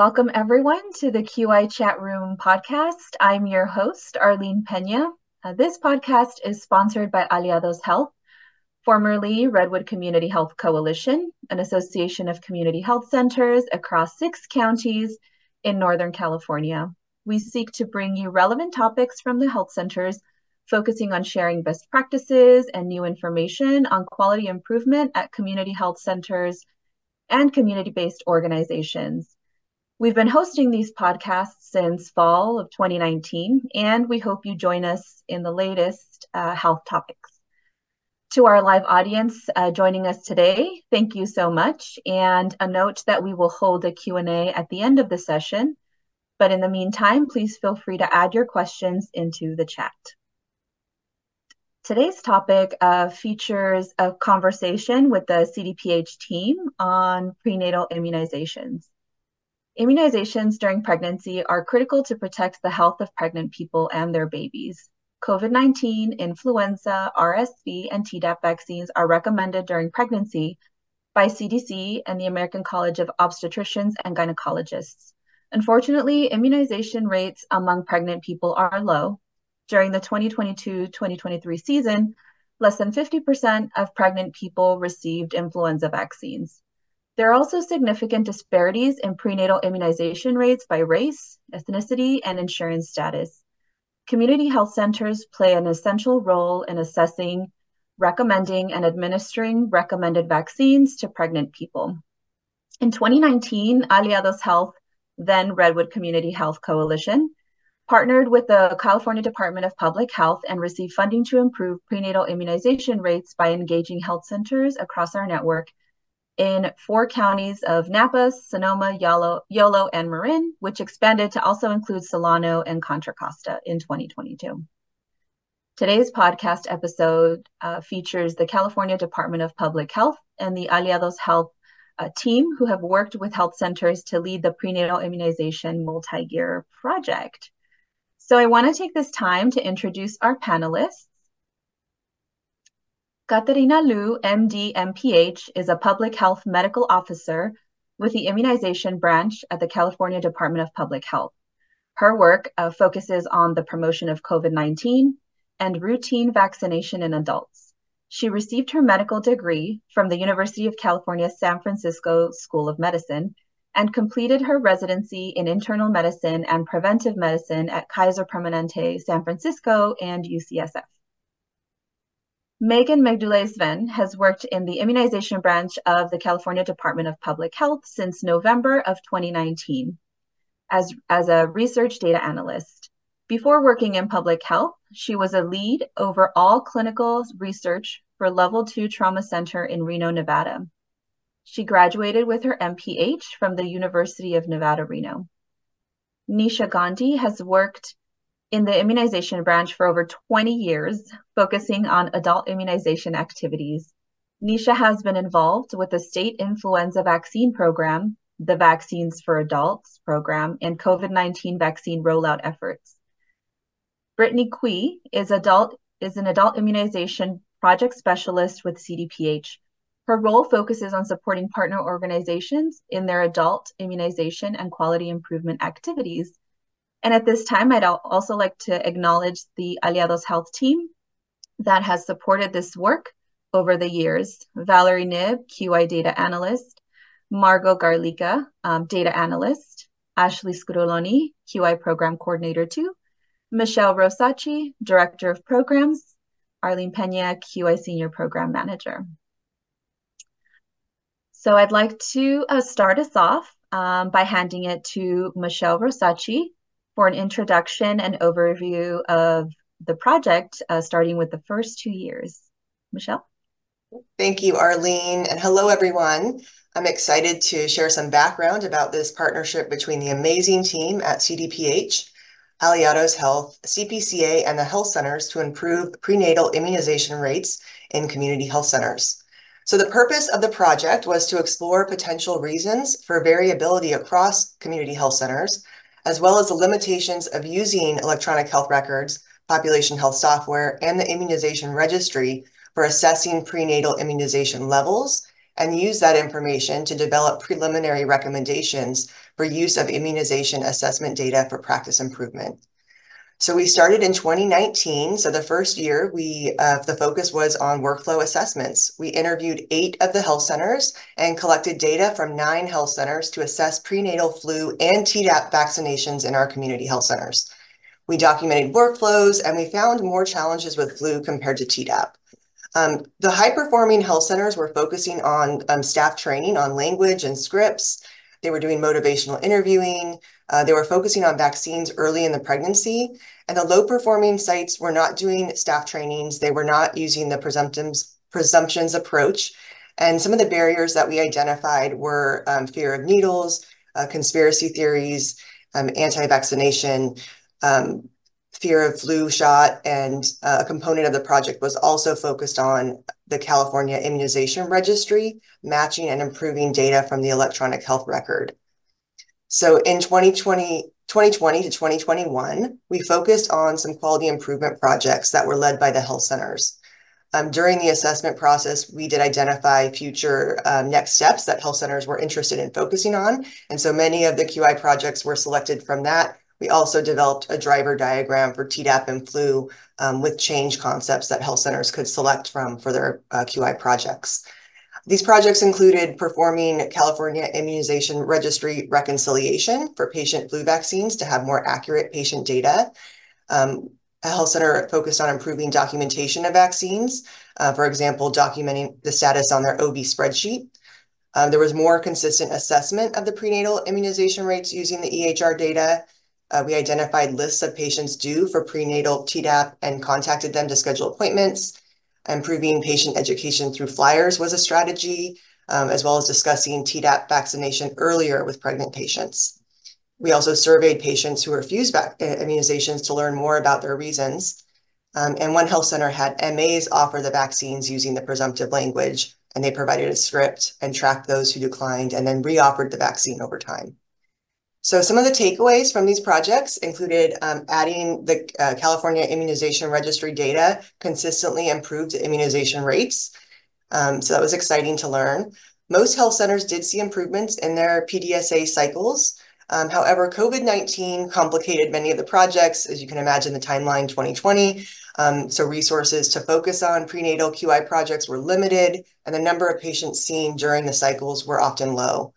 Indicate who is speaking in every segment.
Speaker 1: Welcome, everyone, to the QI Chat Room podcast. I'm your host, Arlene Pena. Uh, this podcast is sponsored by Aliados Health, formerly Redwood Community Health Coalition, an association of community health centers across six counties in Northern California. We seek to bring you relevant topics from the health centers, focusing on sharing best practices and new information on quality improvement at community health centers and community based organizations. We've been hosting these podcasts since fall of 2019, and we hope you join us in the latest uh, health topics. To our live audience uh, joining us today, thank you so much. And a note that we will hold a Q&A at the end of the session. But in the meantime, please feel free to add your questions into the chat. Today's topic uh, features a conversation with the CDPH team on prenatal immunizations. Immunizations during pregnancy are critical to protect the health of pregnant people and their babies. COVID 19, influenza, RSV, and Tdap vaccines are recommended during pregnancy by CDC and the American College of Obstetricians and Gynecologists. Unfortunately, immunization rates among pregnant people are low. During the 2022 2023 season, less than 50% of pregnant people received influenza vaccines. There are also significant disparities in prenatal immunization rates by race, ethnicity, and insurance status. Community health centers play an essential role in assessing, recommending, and administering recommended vaccines to pregnant people. In 2019, Aliados Health, then Redwood Community Health Coalition, partnered with the California Department of Public Health and received funding to improve prenatal immunization rates by engaging health centers across our network in four counties of Napa, Sonoma, Yolo, Yolo, and Marin, which expanded to also include Solano and Contra Costa in 2022. Today's podcast episode uh, features the California Department of Public Health and the Aliados Health uh, team who have worked with health centers to lead the prenatal immunization multi-year project. So I want to take this time to introduce our panelists. Katerina Liu, MD, MPH, is a public health medical officer with the immunization branch at the California Department of Public Health. Her work uh, focuses on the promotion of COVID 19 and routine vaccination in adults. She received her medical degree from the University of California San Francisco School of Medicine and completed her residency in internal medicine and preventive medicine at Kaiser Permanente San Francisco and UCSF. Megan Megdulay-Sven has worked in the immunization branch of the California Department of Public Health since November of 2019 as, as a research data analyst. Before working in public health, she was a lead over all clinical research for Level 2 Trauma Center in Reno, Nevada. She graduated with her MPH from the University of Nevada, Reno. Nisha Gandhi has worked in the immunization branch for over 20 years, focusing on adult immunization activities. Nisha has been involved with the state influenza vaccine program, the Vaccines for Adults program, and COVID 19 vaccine rollout efforts. Brittany Quee is, adult, is an adult immunization project specialist with CDPH. Her role focuses on supporting partner organizations in their adult immunization and quality improvement activities. And at this time, I'd also like to acknowledge the Aliados Health team that has supported this work over the years. Valerie Nib, QI data analyst, Margot Garlica, um, data analyst, Ashley Scuroloni, QI program coordinator two, Michelle Rosacci, director of programs, Arlene Pena, QI senior program manager. So I'd like to uh, start us off um, by handing it to Michelle Rosacci, for an introduction and overview of the project, uh, starting with the first two years. Michelle?
Speaker 2: Thank you, Arlene, and hello, everyone. I'm excited to share some background about this partnership between the amazing team at CDPH, Aliados Health, CPCA, and the health centers to improve prenatal immunization rates in community health centers. So the purpose of the project was to explore potential reasons for variability across community health centers as well as the limitations of using electronic health records, population health software, and the immunization registry for assessing prenatal immunization levels and use that information to develop preliminary recommendations for use of immunization assessment data for practice improvement. So we started in 2019. So the first year, we uh, the focus was on workflow assessments. We interviewed eight of the health centers and collected data from nine health centers to assess prenatal flu and Tdap vaccinations in our community health centers. We documented workflows and we found more challenges with flu compared to Tdap. Um, the high performing health centers were focusing on um, staff training on language and scripts. They were doing motivational interviewing. Uh, they were focusing on vaccines early in the pregnancy. And the low performing sites were not doing staff trainings. They were not using the presumptions, presumptions approach. And some of the barriers that we identified were um, fear of needles, uh, conspiracy theories, um, anti vaccination, um, fear of flu shot, and uh, a component of the project was also focused on the California Immunization Registry, matching and improving data from the electronic health record. So in 2020, 2020 to 2021, we focused on some quality improvement projects that were led by the health centers. Um, during the assessment process, we did identify future um, next steps that health centers were interested in focusing on. And so many of the QI projects were selected from that we also developed a driver diagram for Tdap and flu um, with change concepts that health centers could select from for their uh, QI projects. These projects included performing California Immunization Registry reconciliation for patient flu vaccines to have more accurate patient data. Um, a health center focused on improving documentation of vaccines, uh, for example, documenting the status on their OB spreadsheet. Uh, there was more consistent assessment of the prenatal immunization rates using the EHR data, uh, we identified lists of patients due for prenatal Tdap and contacted them to schedule appointments. Improving patient education through flyers was a strategy, um, as well as discussing Tdap vaccination earlier with pregnant patients. We also surveyed patients who refused uh, immunizations to learn more about their reasons. Um, and one health center had MAs offer the vaccines using the presumptive language, and they provided a script and tracked those who declined and then reoffered the vaccine over time. So some of the takeaways from these projects included um, adding the uh, California Immunization Registry data consistently improved immunization rates. Um, so that was exciting to learn. Most health centers did see improvements in their PDSA cycles. Um, however, COVID-19 complicated many of the projects, as you can imagine, the timeline 2020. Um, so resources to focus on prenatal QI projects were limited, and the number of patients seen during the cycles were often low.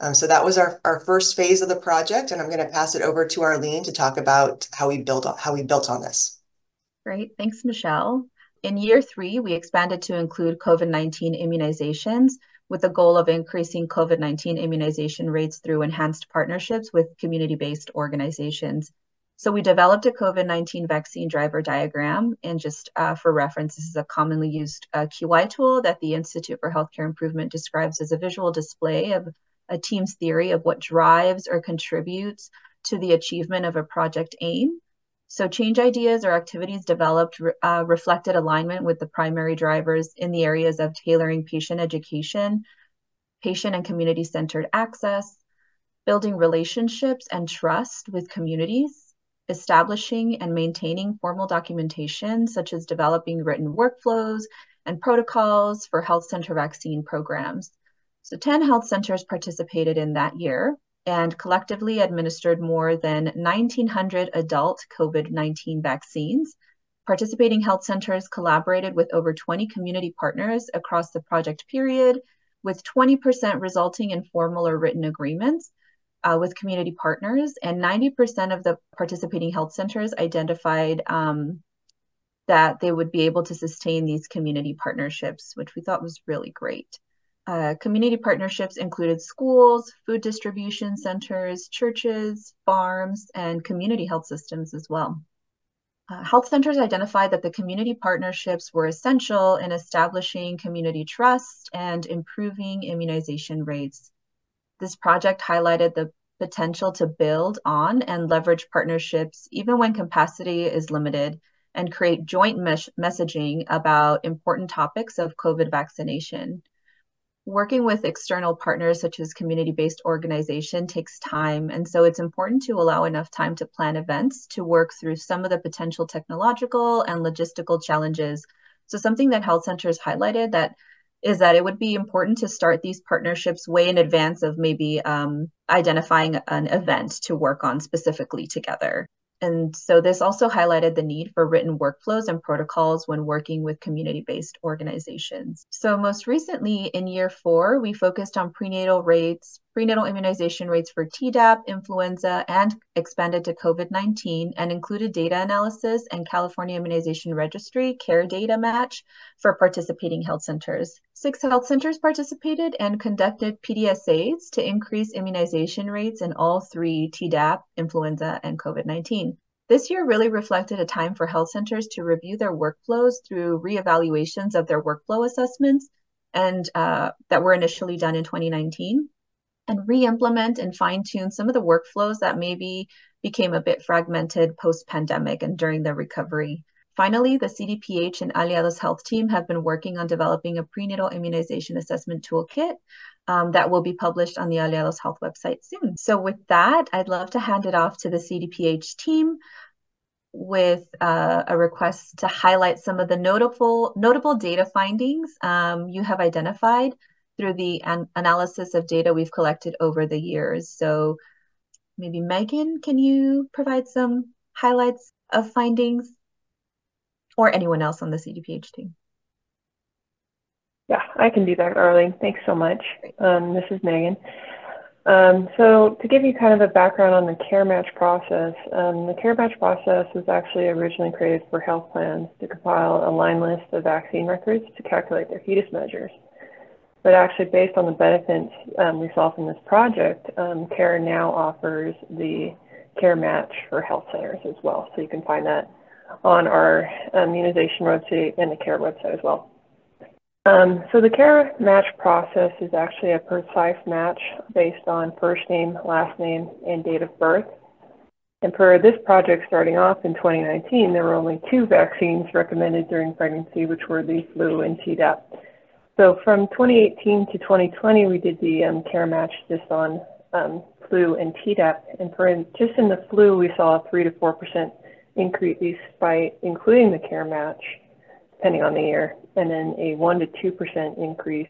Speaker 2: Um, so that was our, our first phase of the project, and I'm going to pass it over to Arlene to talk about how we built how we built on this.
Speaker 1: Great, thanks, Michelle. In year three, we expanded to include COVID-19 immunizations with the goal of increasing COVID-19 immunization rates through enhanced partnerships with community-based organizations. So we developed a COVID-19 vaccine driver diagram, and just uh, for reference, this is a commonly used uh, QI tool that the Institute for Healthcare Improvement describes as a visual display of a team's theory of what drives or contributes to the achievement of a project aim. So, change ideas or activities developed uh, reflected alignment with the primary drivers in the areas of tailoring patient education, patient and community centered access, building relationships and trust with communities, establishing and maintaining formal documentation, such as developing written workflows and protocols for health center vaccine programs so 10 health centers participated in that year and collectively administered more than 1,900 adult COVID 19 vaccines. Participating health centers collaborated with over 20 community partners across the project period, with 20% resulting in formal or written agreements uh, with community partners, and 90% of the participating health centers identified um, that they would be able to sustain these community partnerships, which we thought was really great. Uh, community partnerships included schools, food distribution centers, churches, farms, and community health systems as well. Uh, health centers identified that the community partnerships were essential in establishing community trust and improving immunization rates. This project highlighted the potential to build on and leverage partnerships even when capacity is limited and create joint mes messaging about important topics of COVID vaccination working with external partners such as community-based organization takes time and so it's important to allow enough time to plan events to work through some of the potential technological and logistical challenges so something that health centers highlighted that is that it would be important to start these partnerships way in advance of maybe um, identifying an event to work on specifically together. And so this also highlighted the need for written workflows and protocols when working with community-based organizations. So most recently in year four, we focused on prenatal rates, prenatal immunization rates for Tdap, influenza, and expanded to COVID-19 and included data analysis and California Immunization Registry CAIR data match for participating health centers. Six health centers participated and conducted PDSAs to increase immunization rates in all three Tdap, influenza, and COVID-19. This year really reflected a time for health centers to review their workflows through reevaluations of their workflow assessments and uh, that were initially done in 2019 and re-implement and fine-tune some of the workflows that maybe became a bit fragmented post-pandemic and during the recovery. Finally, the CDPH and Aliados Health team have been working on developing a prenatal immunization assessment toolkit um, that will be published on the Aliados Health website soon. So with that, I'd love to hand it off to the CDPH team with uh, a request to highlight some of the notable notable data findings um, you have identified through the an analysis of data we've collected over the years. So maybe Megan, can you provide some highlights of findings or anyone else on the CDPH team?
Speaker 3: Yeah, I can do that, Arlene. Thanks so much. Um, this is Megan. Um, so to give you kind of a background on the CAIR match process, um, the CAIR match process was actually originally created for health plans to compile a line list of vaccine records to calculate their HEDIS measures. But actually, based on the benefits um, we saw from this project, um, CAIR now offers the CAIR match for health centers as well. So you can find that on our immunization website and the CAIR website as well. Um, so the CAIR match process is actually a precise match based on first name, last name, and date of birth. And for this project starting off in 2019, there were only two vaccines recommended during pregnancy, which were the flu and Tdap. So from 2018 to 2020, we did the um, CAIR match just on um, flu and Tdap. And for in, just in the flu, we saw a 3 to 4% increase by including the CAIR match, depending on the year, and then a 1 to 2% increase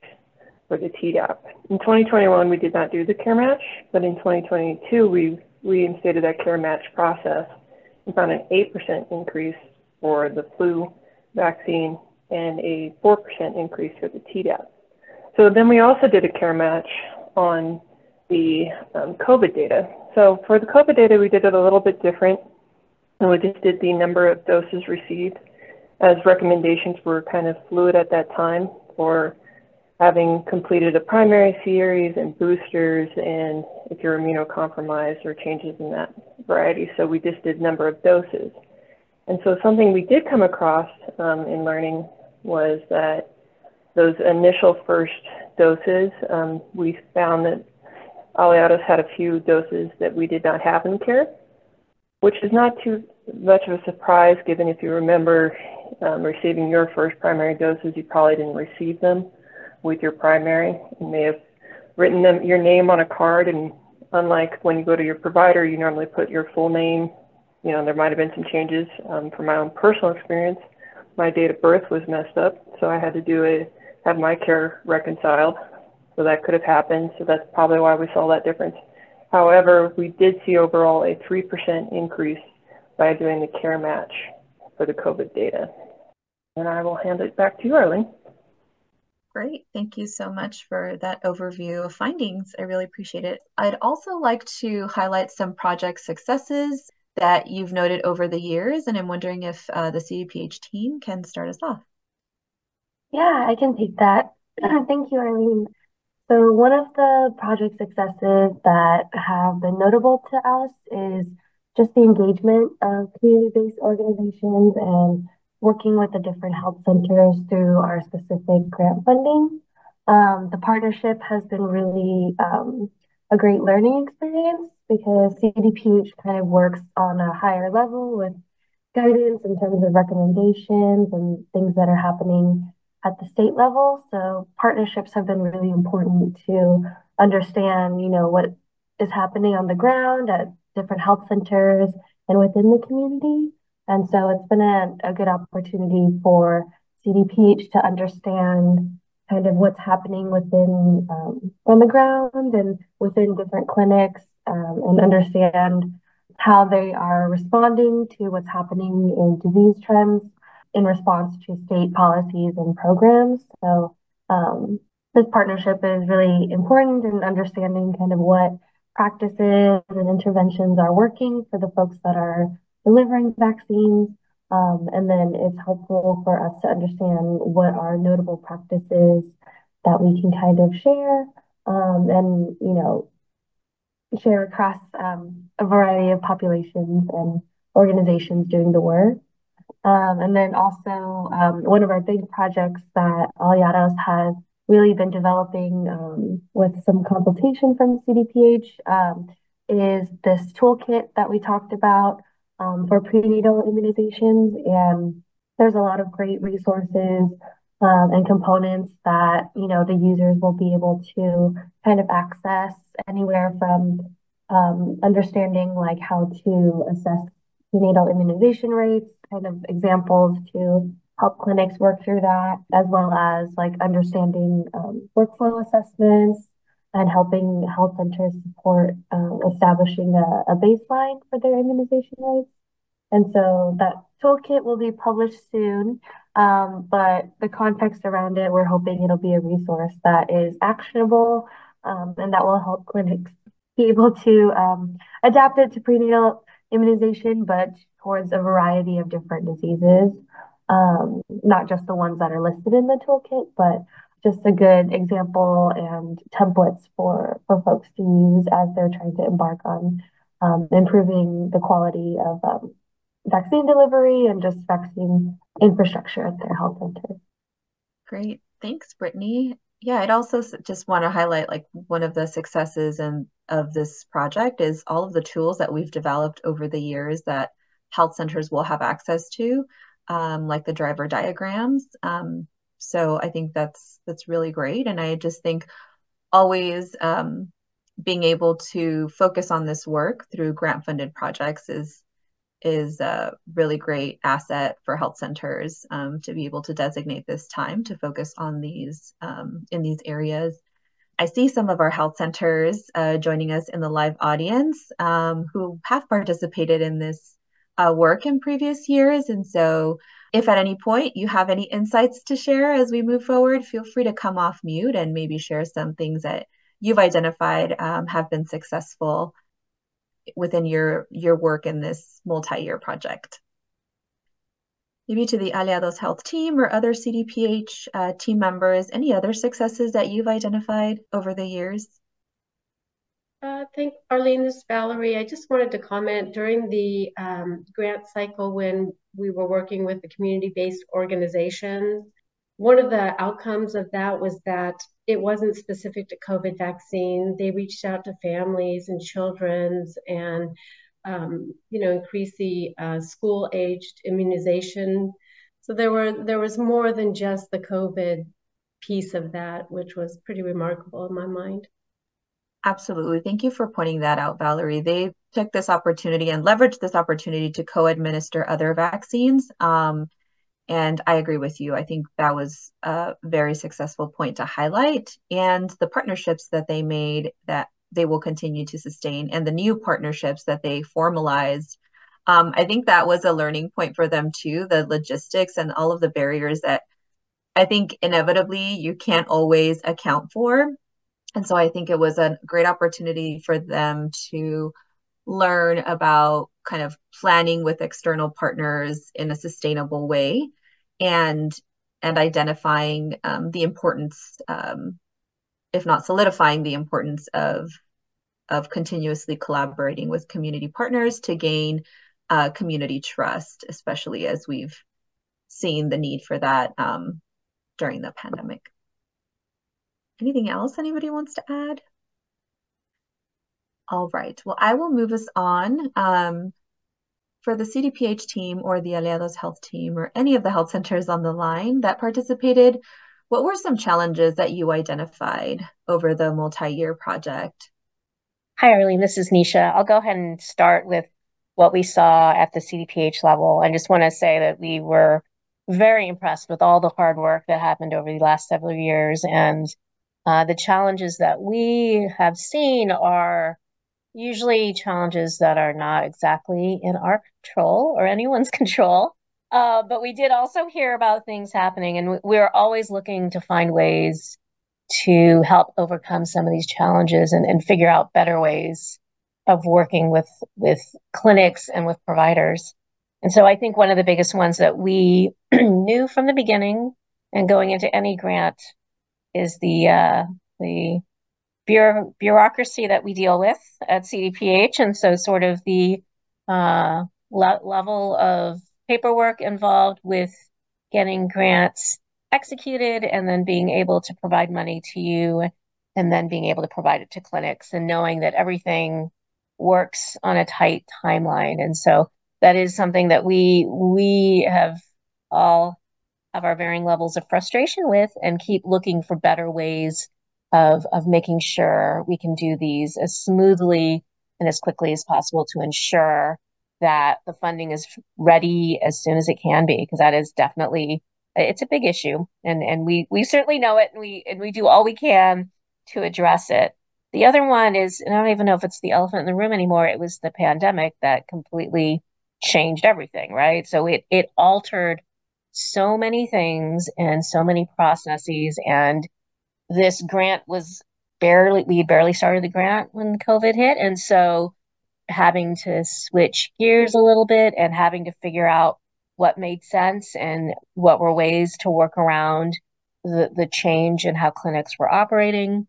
Speaker 3: for the Tdap. In 2021, we did not do the CAIR match, but in 2022, we reinstated that CAIR match process and found an 8% increase for the flu vaccine and a 4% increase for the Tdap. So then we also did a CAIR match on the um, COVID data. So for the COVID data, we did it a little bit different. And we just did the number of doses received as recommendations were kind of fluid at that time for having completed a primary series and boosters and if you're immunocompromised or changes in that variety. So we just did number of doses. And so something we did come across um, in learning was that those initial first doses, um, we found that Aliados had a few doses that we did not have in CAIR, which is not too much of a surprise given if you remember um, receiving your first primary doses, you probably didn't receive them with your primary. You may have written them your name on a card and unlike when you go to your provider, you normally put your full name. You know, there might have been some changes um, from my own personal experience my date of birth was messed up, so I had to do a have my CAIR reconciled. So that could have happened. So that's probably why we saw that difference. However, we did see overall a 3% increase by doing the CAIR match for the COVID data. And I will hand it back to you, Arlene.
Speaker 1: Great. Thank you so much for that overview of findings. I really appreciate it. I'd also like to highlight some project successes that you've noted over the years, and I'm wondering if uh, the CDPH team can start us off.
Speaker 4: Yeah, I can take that. Thank you, Arlene. So one of the project successes that have been notable to us is just the engagement of community-based organizations and working with the different health centers through our specific grant funding. Um, the partnership has been really um, a great learning experience because CDPH kind of works on a higher level with guidance in terms of recommendations and things that are happening at the state level. So partnerships have been really important to understand, you know, what is happening on the ground at different health centers and within the community. And so it's been a, a good opportunity for CDPH to understand kind of what's happening within um, on the ground and within different clinics um, and understand how they are responding to what's happening in disease trends in response to state policies and programs. So um, this partnership is really important in understanding kind of what practices and interventions are working for the folks that are delivering vaccines. Um, and then it's helpful for us to understand what are notable practices that we can kind of share um, and, you know, share across um, a variety of populations and organizations doing the work. Um, and then also um, one of our big projects that Aliados has really been developing um, with some consultation from CDPH um, is this toolkit that we talked about um, for prenatal immunizations. And there's a lot of great resources um, and components that, you know, the users will be able to kind of access anywhere from understanding like how to assess prenatal immunization rates, kind of examples to help clinics work through that, as well as like understanding um, workflow assessments and helping health centers support um, establishing a, a, baseline for their immunization rates. And so that toolkit will be published soon, um, but the context around it, we're hoping it'll be a resource that is actionable um, and that will help clinics be able to um, adapt it to prenatal immunization, but towards a variety of different diseases um, not just the ones that are listed in the toolkit, but just a good example and templates for, for folks to use as they're trying to embark on um, improving the quality of um, vaccine delivery and just vaccine infrastructure at their health center.
Speaker 1: Great. Thanks, Brittany. Yeah, I'd also just want to highlight like one of the successes and of this project is all of the tools that we've developed over the years that health centers will have access to um, like the driver diagrams. Um, so I think that's that's really great, and I just think always um, being able to focus on this work through grant funded projects is is a really great asset for health centers um, to be able to designate this time to focus on these um, in these areas. I see some of our health centers uh, joining us in the live audience um, who have participated in this uh, work in previous years. And so, if at any point you have any insights to share as we move forward, feel free to come off mute and maybe share some things that you've identified um, have been successful within your your work in this multi-year project. Maybe to the Aliados Health team or other CDPH uh, team members, any other successes that you've identified over the years?
Speaker 5: Uh, thank Arlene, this is Valerie. I just wanted to comment during the um, grant cycle when we were working with the community-based organizations. One of the outcomes of that was that it wasn't specific to COVID vaccine. They reached out to families and children's and um, you know increase the uh, school-aged immunization. So there were there was more than just the COVID piece of that, which was pretty remarkable in my mind.
Speaker 1: Absolutely. Thank you for pointing that out, Valerie. They took this opportunity and leveraged this opportunity to co-administer other vaccines. Um, and I agree with you. I think that was a very successful point to highlight. And the partnerships that they made that they will continue to sustain and the new partnerships that they formalized. Um, I think that was a learning point for them too, the logistics and all of the barriers that I think inevitably you can't always account for and so I think it was a great opportunity for them to learn about kind of planning with external partners in a sustainable way and and identifying um, the importance um, if not solidifying the importance of of continuously collaborating with community partners to gain uh, community trust especially as we've seen the need for that um, during the pandemic Anything else anybody wants to add? All right. Well, I will move us on. Um, for the CDPH team or the Aliados Health team or any of the health centers on the line that participated, what were some challenges that you identified over the multi-year project?
Speaker 6: Hi, Arlene. This is Nisha. I'll go ahead and start with what we saw at the CDPH level. I just want to say that we were very impressed with all the hard work that happened over the last several years. And uh, the challenges that we have seen are usually challenges that are not exactly in our control or anyone's control. Uh, but we did also hear about things happening, and we're always looking to find ways to help overcome some of these challenges and, and figure out better ways of working with with clinics and with providers. And so I think one of the biggest ones that we knew from the beginning and going into any grant is the uh, the bureau- bureaucracy that we deal with at CDPH, and so sort of the uh, le- level of paperwork involved with getting grants executed and then being able to provide money to you and then being able to provide it to clinics and knowing that everything works on a tight timeline. And so that is something that we we have all have our varying levels of frustration with and keep looking for better ways of of making sure we can do these as smoothly and as quickly as possible to ensure that the funding is ready as soon as it can be because that is definitely it's a big issue. And and we we certainly know it and we and we do all we can to address it. The other one is and i don't even know if it's the elephant in the room anymore it was the pandemic that completely changed everything right? So it it altered so many things and so many processes and this grant was barely we barely started the grant when covid hit and so having to switch gears a little bit and having to figure out what made sense and what were ways to work around the, the change in how clinics were operating.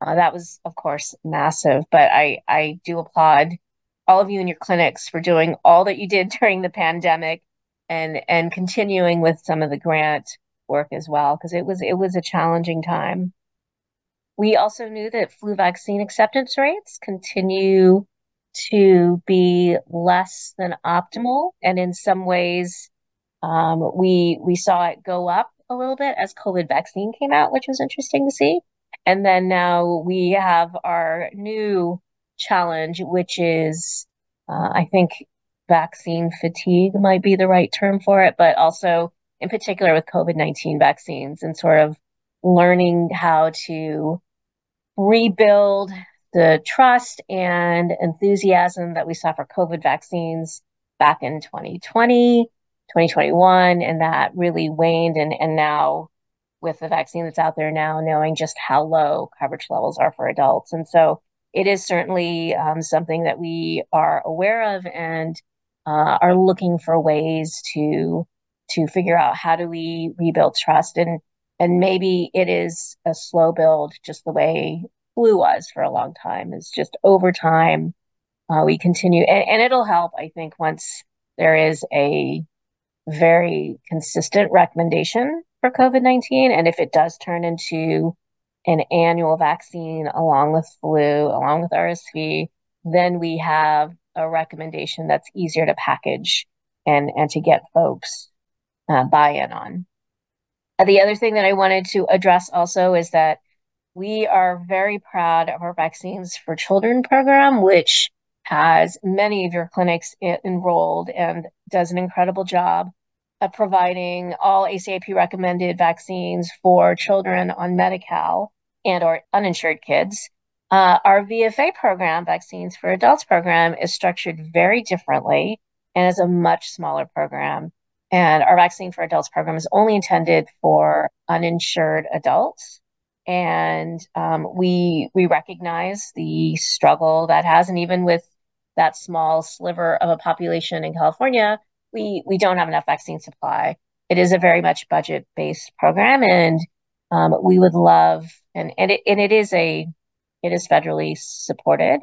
Speaker 6: Uh, that was, of course, massive, but I, I do applaud all of you in your clinics for doing all that you did during the pandemic and and continuing with some of the grant work as well because it was it was a challenging time. We also knew that flu vaccine acceptance rates continue to be less than optimal. And in some ways, um, we we saw it go up a little bit as COVID vaccine came out, which was interesting to see. And then now we have our new challenge, which is, uh, I think, vaccine fatigue might be the right term for it, but also in particular with COVID 19 vaccines and sort of learning how to rebuild the trust and enthusiasm that we saw for COVID vaccines back in 2020, 2021, and that really waned. And, and now, with the vaccine that's out there now, knowing just how low coverage levels are for adults. And so, it is certainly um, something that we are aware of and uh, are looking for ways to to figure out how do we rebuild trust and and maybe it is a slow build just the way flu was for a long time is just over time uh, we continue and, and it'll help i think once there is a very consistent recommendation for covid-19 and if it does turn into an annual vaccine along with flu along with rsv then we have a recommendation that's easier to package and and to get folks uh, buy-in on the other thing that i wanted to address also is that we are very proud of our Vaccines for Children program, which has many of your clinics enrolled and does an incredible job of providing all ACIP recommended vaccines for children on Medi-Cal and or uninsured kids. Uh, our VFA program, Vaccines for Adults program, is structured very differently and is a much smaller program. And our Vaccine for Adults program is only intended for uninsured adults and um, we we recognize the struggle that has, and even with that small sliver of a population in California, we we don't have enough vaccine supply. It is a very much budget based program, and um, we would love and and it, and it is a it is federally supported.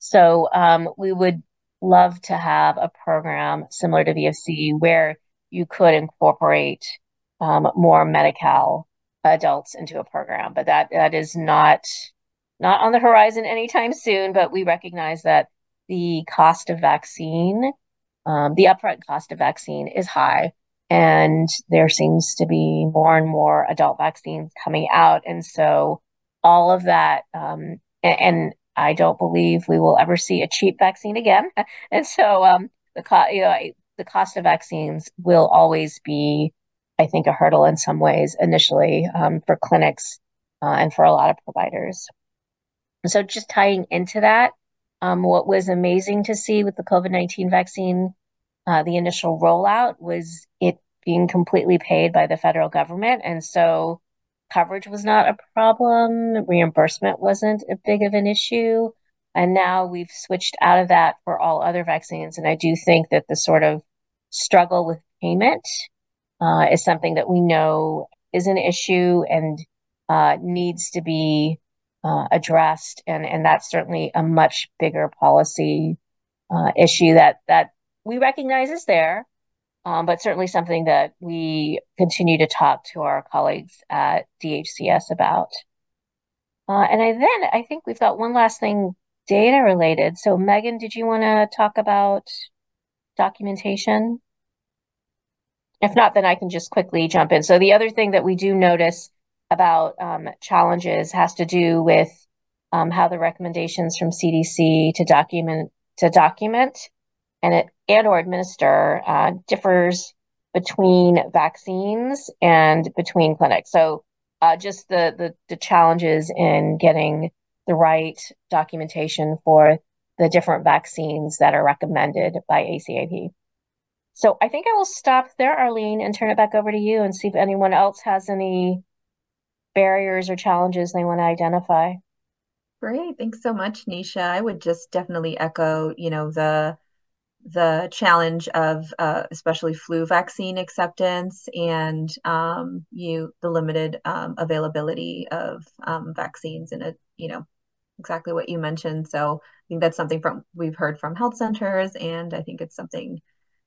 Speaker 6: So um, we would love to have a program similar to VFC where you could incorporate um, more Medi-Cal adults into a program, but that that is not not on the horizon anytime soon. But we recognize that the cost of vaccine, um, the upfront cost of vaccine, is high, and there seems to be more and more adult vaccines coming out, and so all of that, um, and, and, I don't believe we will ever see a cheap vaccine again, and so um, the cost, you know, the cost of vaccines will always be I think, a hurdle in some ways initially um, for clinics uh, and for a lot of providers. So, just tying into that, um, what was amazing to see with the COVID 19 vaccine, uh, the initial rollout was it being completely paid by the federal government. And so, coverage was not a problem, reimbursement wasn't a big of an issue. And now we've switched out of that for all other vaccines. And I do think that the sort of struggle with payment uh, is something that we know is an issue and uh, needs to be uh, addressed. And, and that's certainly a much bigger policy uh, issue that, that we recognize is there, um, but certainly something that we continue to talk to our colleagues at DHCS about. Uh, and I, then I think we've got one last thing data related. So Megan, did you want to talk about documentation? If not, then I can just quickly jump in. So the other thing that we do notice about um, challenges has to do with um, how the recommendations from CDC to document to document and it and or administer uh, differs between vaccines and between clinics. So uh, just the, the the challenges in getting the right documentation for the different vaccines that are recommended by ACIP. So I think I will stop there, Arlene, and turn it back over to you and see if anyone else has any barriers or challenges they want to identify.
Speaker 1: Great. Thanks so much, Nisha. I would just definitely echo, you know, the the challenge of uh, especially flu vaccine acceptance and um, you the limited um, availability of um, vaccines in a you know exactly what you mentioned. So i think that's something from we've heard from health centers and i think it's something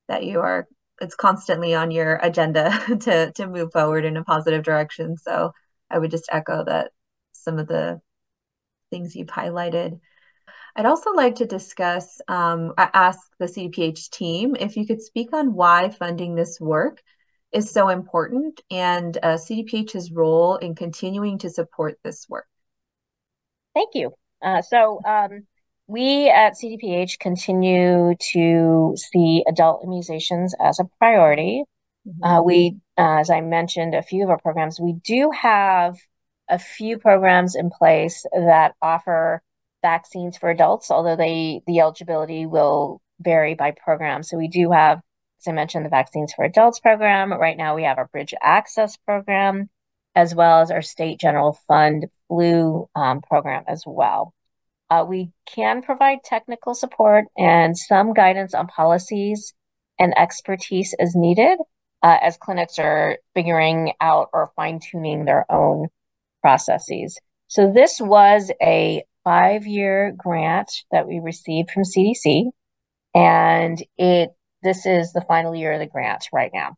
Speaker 1: that you are it's constantly on your agenda to to move forward in a positive direction. So i would just echo that some of the things you've highlighted. I'd also like to discuss, um, ask the CDPH team if you could speak on why funding this work is so important and uh, CDPH's role in continuing to support this work.
Speaker 6: Thank you. Uh, so um, we at CDPH continue to see adult immunizations as a priority. Mm-hmm. Uh, we, uh, as I mentioned, a few of our programs, we do have a few programs in place that offer vaccines for adults, although they the eligibility will vary by program. So we do have, as I mentioned, the Vaccines for Adults program. Right now we have our Bridge Access program, as well as our State General Fund flu um, program as well. Uh, we can provide technical support and some guidance on policies and expertise as needed uh, as clinics are figuring out or fine tuning their own processes. So this was a five year grant that we received from CDC, and it this is the final year of the grant right now.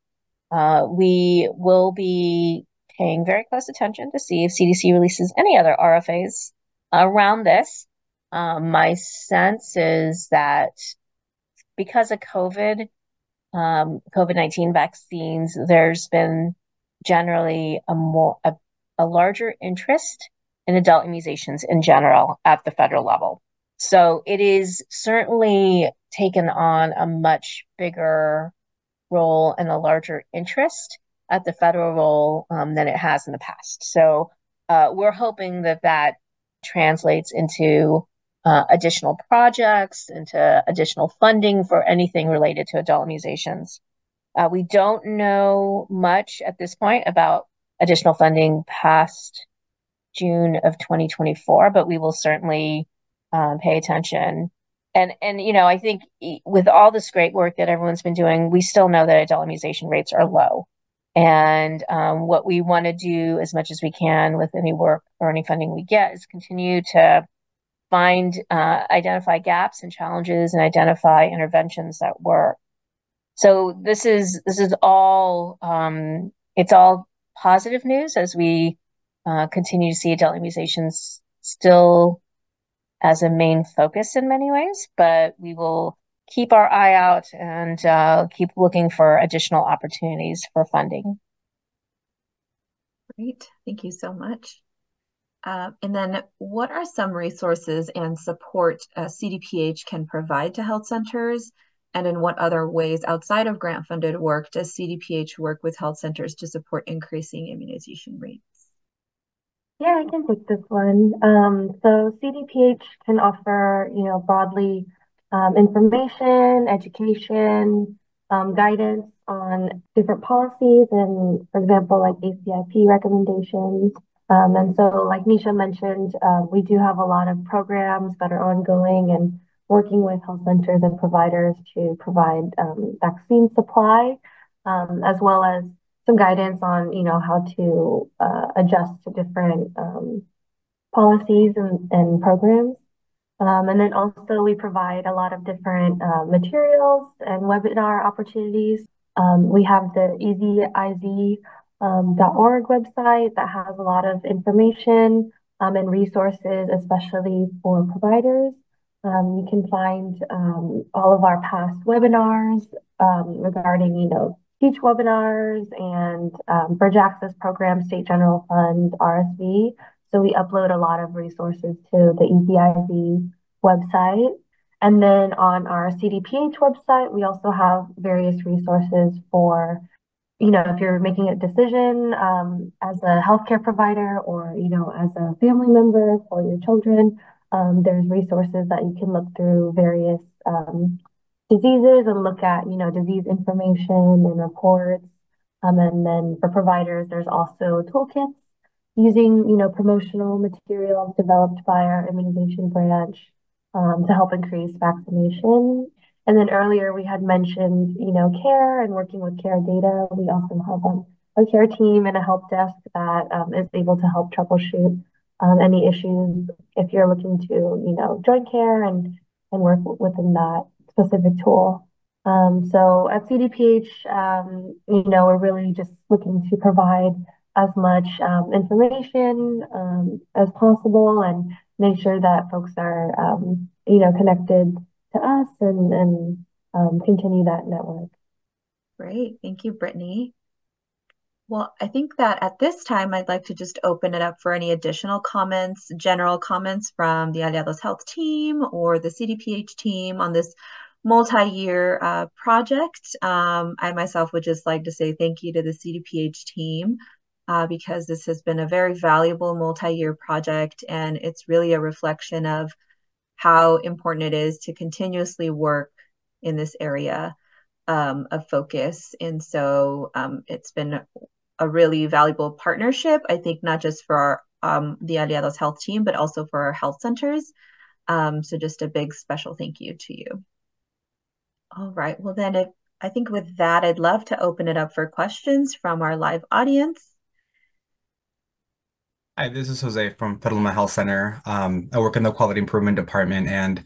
Speaker 6: Uh, we will be paying very close attention to see if CDC releases any other RFAs around this. Um, my sense is that because of COVID, um, COVID 19 vaccines, there's been generally a more a, a larger interest in adult immunizations in general at the federal level. So it is certainly taken on a much bigger role and a larger interest at the federal role um, than it has in the past. So uh, we're hoping that that translates into uh, additional projects, into additional funding for anything related to adult immunizations. Uh, we don't know much at this point about additional funding past June of 2024, but we will certainly um, pay attention. And and you know, I think with all this great work that everyone's been doing, we still know that adult immunization rates are low. And um, what we want to do as much as we can with any work or any funding we get is continue to find, uh, identify gaps and challenges, and identify interventions that work. So this is this is all um, it's all positive news as we uh, continue to see adult immunizations still as a main focus in many ways, but we will keep our eye out and uh, keep looking for additional opportunities for funding.
Speaker 1: Great, thank you so much. Uh, and then what are some resources and support uh, CDPH can provide to health centers And in what other ways outside of grant funded work does CDPH work with health centers to support increasing immunization rates?
Speaker 4: Yeah, I can take this one. Um, so CDPH can offer, you know, broadly um, information, education, um, guidance on different policies and, for example, like ACIP recommendations. Um, and so, like Nisha mentioned, uh, we do have a lot of programs that are ongoing and working with health centers and providers to provide um, vaccine supply, um, as well as some guidance on, you know, how to uh, adjust to different um, policies and, and programs. Um, and then also we provide a lot of different uh, materials and webinar opportunities. Um, we have the eziz.org um, website that has a lot of information um, and resources, especially for providers. Um, you can find um, all of our past webinars regarding, you know, teach webinars and Bridge Access Program, State General Fund, RSV. So we upload a lot of resources to the EZIZ website. And then on our CDPH website, we also have various resources for, you know, if you're making a decision um, as a healthcare provider or, you know, as a family member for your children, um, there's resources that you can look through various um, diseases and look at, you know, disease information and reports. Um, and then for providers, there's also toolkits using, you know, promotional materials developed by our immunization branch um, to help increase vaccination. And then earlier we had mentioned, you know, CAIR and working with CAIR data. We also have um, a CAIR team and a help desk that um, is able to help troubleshoot um, any issues if you're looking to, you know, join CAIR and, and work within that specific tool. Um, so at CDPH, um, you know, we're really just looking to provide as much um, information um, as possible and make sure that folks are, um, you know, connected to us and, and um, continue that network.
Speaker 1: Great. Thank you, Brittany. Well, I think that at this time, I'd like to just open it up for any additional comments, general comments from the Aliados Health team or the CDPH team on this multi-year uh, project. Um, I myself would just like to say thank you to the CDPH team uh, because this has been a very valuable multi-year project and it's really a reflection of how important it is to continuously work in this area um, of focus. And so um, it's been a really valuable partnership, I think, not just for our, um, the Aliados Health team, but also for our health centers. Um, so just a big special thank you to you. All right, well then if, I think with that, I'd love to open it up for questions from our live audience.
Speaker 7: Hi, this is Jose from Petaluma Health Center. Um, I work in the quality improvement department, and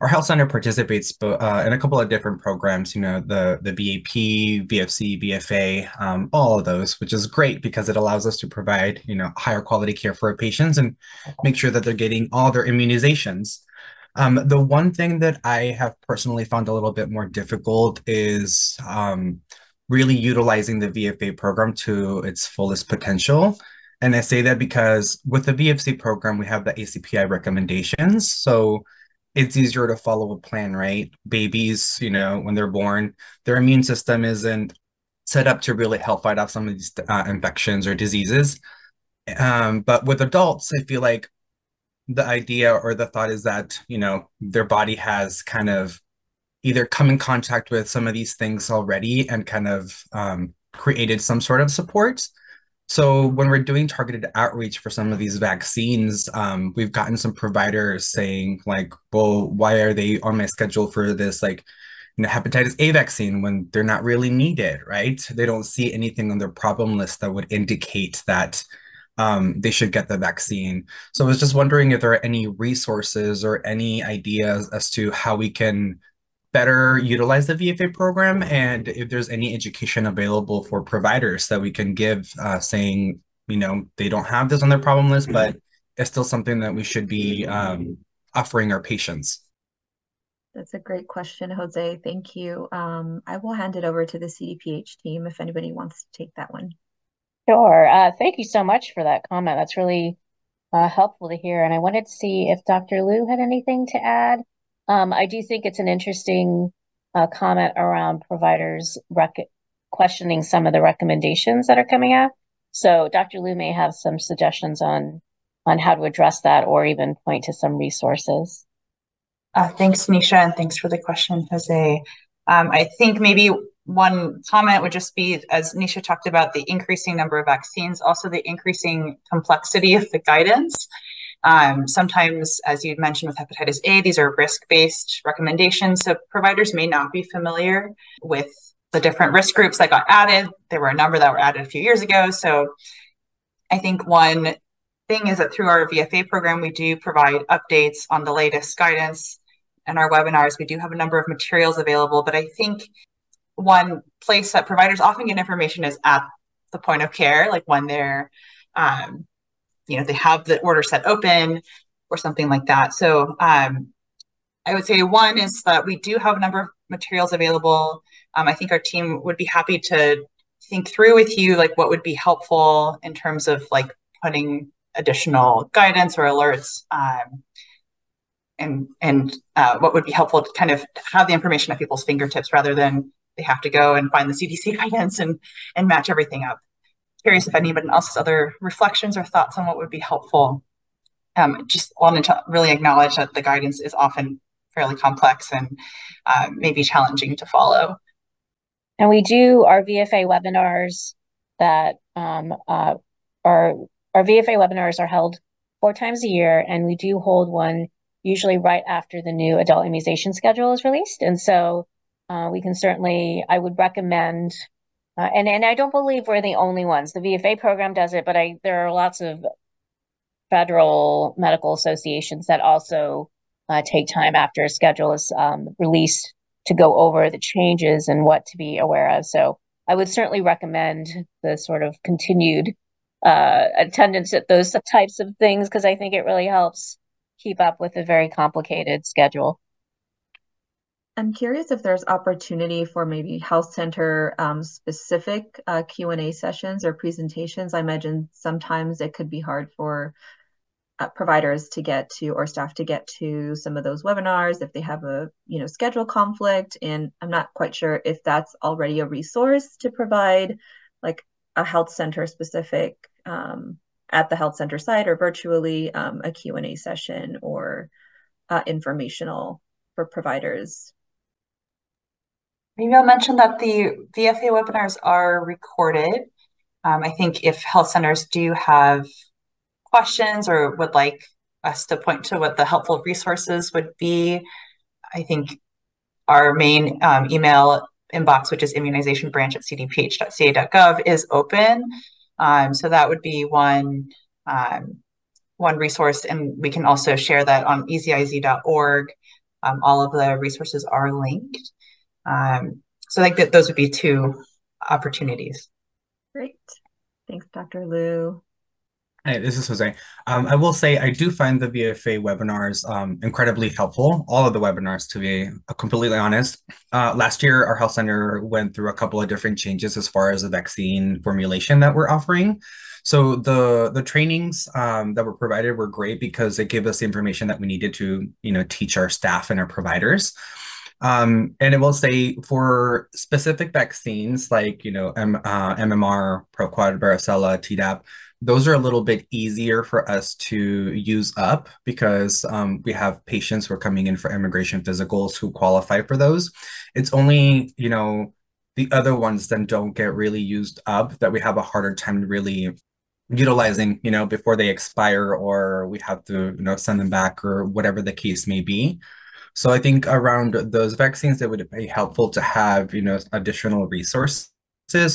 Speaker 7: our health center participates uh, in a couple of different programs. You know, the the BAP, VFC, VFA, um, all of those, which is great because it allows us to provide you know higher quality care for our patients and make sure that they're getting all their immunizations. Um, the one thing that I have personally found a little bit more difficult is um, really utilizing the VFA program to its fullest potential. And I say that because with the VFC program, we have the ACPI recommendations. So it's easier to follow a plan, right? Babies, you know, when they're born, their immune system isn't set up to really help fight off some of these uh, infections or diseases. Um, but with adults, I feel like the idea or the thought is that, you know, their body has kind of either come in contact with some of these things already and kind of um, created some sort of support so when we're doing targeted outreach for some of these vaccines, um, we've gotten some providers saying like, well, why are they on my schedule for this like you know, hepatitis A vaccine when they're not really needed, right? They don't see anything on their problem list that would indicate that um, they should get the vaccine. So I was just wondering if there are any resources or any ideas as to how we can better utilize the VFA program and if there's any education available for providers that we can give uh, saying, you know, they don't have this on their problem list, but it's still something that we should be um, offering our patients.
Speaker 1: That's a great question, Jose. Thank you. Um, I will hand it over to the CDPH team if anybody wants to take that one.
Speaker 6: Sure. Uh, thank you so much for that comment. That's really uh, helpful to hear. And I wanted to see if Dr. Liu had anything to add. Um, I do think it's an interesting a comment around providers rec- questioning some of the recommendations that are coming out. So Dr. Liu may have some suggestions on on how to address that or even point to some resources.
Speaker 8: Uh, thanks, Nisha, and thanks for the question, Jose. Um, I think maybe one comment would just be, as Nisha talked about, the increasing number of vaccines, also the increasing complexity of the guidance. Um, sometimes, as you mentioned with hepatitis A, these are risk-based recommendations. So providers may not be familiar with the different risk groups that got added. There were a number that were added a few years ago. So I think one thing is that through our VFA program, we do provide updates on the latest guidance and our webinars. We do have a number of materials available, but I think one place that providers often get information is at the point of care, like when they're, um, you know, they have the order set open or something like that. So um, I would say one is that we do have a number of materials available. Um, I think our team would be happy to think through with you like what would be helpful in terms of like putting additional guidance or alerts um, and and uh, what would be helpful to kind of have the information at people's fingertips rather than they have to go and find the CDC guidance and and match everything up. Curious if anyone else has other reflections or thoughts on what would be helpful. Um, just wanted to really acknowledge that the guidance is often fairly complex and uh, maybe challenging to follow.
Speaker 6: And we do our VFA webinars that um, uh, our VFA webinars are held four times a year, and we do hold one usually right after the new adult immunization schedule is released. And so uh, we can certainly, I would recommend, uh, and, and I don't believe we're the only ones. The VFA program does it, but I there are lots of federal medical associations that also uh, take time after a schedule is um, released to go over the changes and what to be aware of. So I would certainly recommend the sort of continued uh, attendance at those types of things because I think it really helps keep up with a very complicated schedule.
Speaker 1: I'm curious if there's opportunity for maybe health center um, specific uh, Q&A sessions or presentations. I imagine sometimes it could be hard for uh, providers to get to or staff to get to some of those webinars if they have a you know schedule conflict and i'm not quite sure if that's already a resource to provide like a health center specific um, at the health center site or virtually um, a q&a session or uh, informational for providers
Speaker 8: maybe i'll mention that the vfa webinars are recorded um, i think if health centers do have questions or would like us to point to what the helpful resources would be, I think our main um, email inbox, which is immunizationbranch at cdph.ca.gov, is open. Um, so that would be one um, one resource, and we can also share that on eziz.org. Um, all of the resources are linked. Um, so I think that those would be two opportunities.
Speaker 1: Great. Thanks, Dr. Liu.
Speaker 7: Hi, this is Jose. Um, I will say I do find the VFA webinars um, incredibly helpful, all of the webinars to be completely honest. Uh, last year, our health center went through a couple of different changes as far as the vaccine formulation that we're offering. So the the trainings um, that were provided were great because it gave us the information that we needed to, you know, teach our staff and our providers. Um, and it will say for specific vaccines like, you know, M, uh, MMR, Proquad, varicella, Tdap, those are a little bit easier for us to use up because um, we have patients who are coming in for immigration physicals who qualify for those. It's only, you know, the other ones then don't get really used up that we have a harder time really utilizing, you know, before they expire or we have to, you know, send them back or whatever the case may be. So I think around those vaccines, it would be helpful to have, you know, additional resources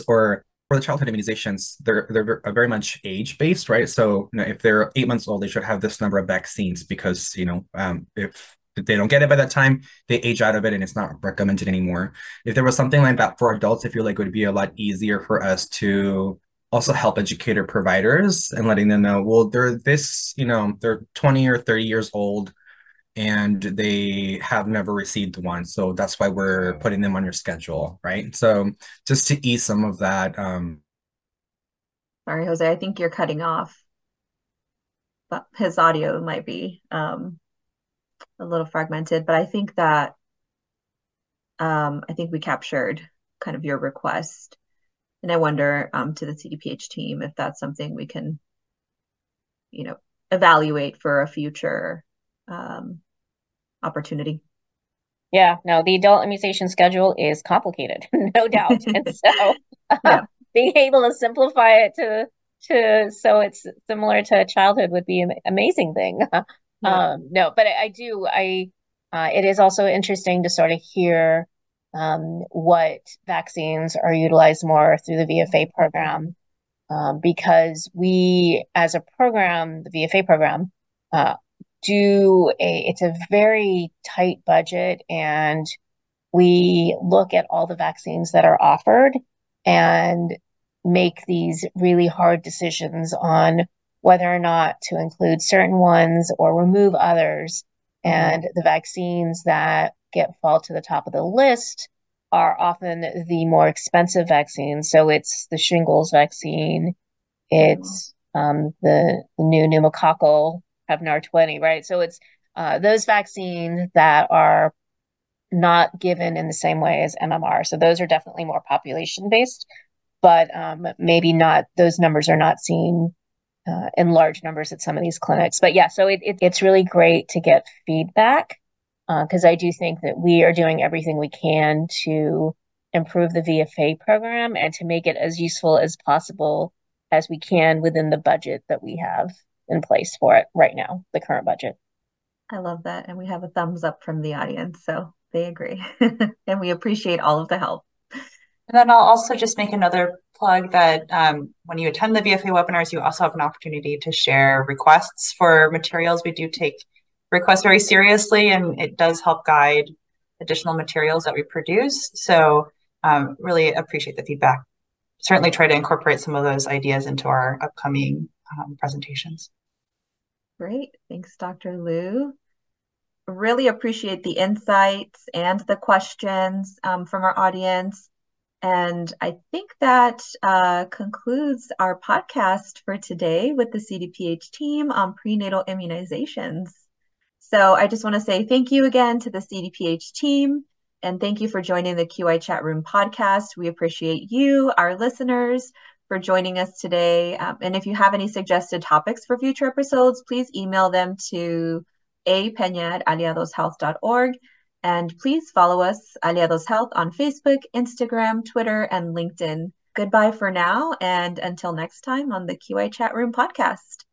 Speaker 7: or for the childhood immunizations, they're they're very much age based, right? So you know, if they're eight months old, they should have this number of vaccines because you know um, if they don't get it by that time, they age out of it and it's not recommended anymore. If there was something like that for adults, I feel like it would be a lot easier for us to also help educator providers and letting them know, well, they're this, you know, they're 20 or 30 years old and they have never received one. So that's why we're putting them on your schedule, right? So just to ease some of that. Um,
Speaker 1: Sorry, Jose, I think you're cutting off. But his audio might be um, a little fragmented, but I think that um, I think we captured kind of your request. And I wonder um, to the CDPH team if that's something we can, you know, evaluate for a future um, opportunity.
Speaker 6: Yeah, no, the adult immunization schedule is complicated, no doubt. and so uh, yeah. being able to simplify it to to so it's similar to childhood would be an amazing thing. Yeah. Um, no, but I, I do. I uh, it is also interesting to sort of hear um, what vaccines are utilized more through the VFA program um, because we, as a program, the VFA program, uh, do a it's a very tight budget and we look at all the vaccines that are offered and make these really hard decisions on whether or not to include certain ones or remove others. And the vaccines that get fall to the top of the list are often the more expensive vaccines. So it's the shingles vaccine, it's um, the, the new pneumococcal Prevnar 20, right? So it's uh, those vaccines that are not given in the same way as MMR. So those are definitely more population based, but um, maybe not, those numbers are not seen uh, in large numbers at some of these clinics. But yeah, so it, it, it's really great to get feedback because uh, I do think that we are doing everything we can to improve the VFA program and to make it as useful as possible as we can within the budget that we have in place for it right now, the current budget.
Speaker 1: I love that. And we have a thumbs up from the audience. So they agree. and we appreciate all of the help.
Speaker 8: And then I'll also just make another plug that um, when you attend the VFA webinars, you also have an opportunity to share requests for materials. We do take requests very seriously, and it does help guide additional materials that we produce. So um, really appreciate the feedback. Certainly try to incorporate some of those ideas into our upcoming um, presentations.
Speaker 1: Great. Thanks, Dr. Liu. Really appreciate the insights and the questions um, from our audience. And I think that uh, concludes our podcast for today with the CDPH team on prenatal immunizations. So I just want to say thank you again to the CDPH team and thank you for joining the QI Chat Room podcast. We appreciate you, our listeners, for joining us today. Um, and if you have any suggested topics for future episodes, please email them to apena at aliadoshealth.org. And please follow us, Aliados Health, on Facebook, Instagram, Twitter, and LinkedIn. Goodbye for now, and until next time on the QI Chat Room podcast.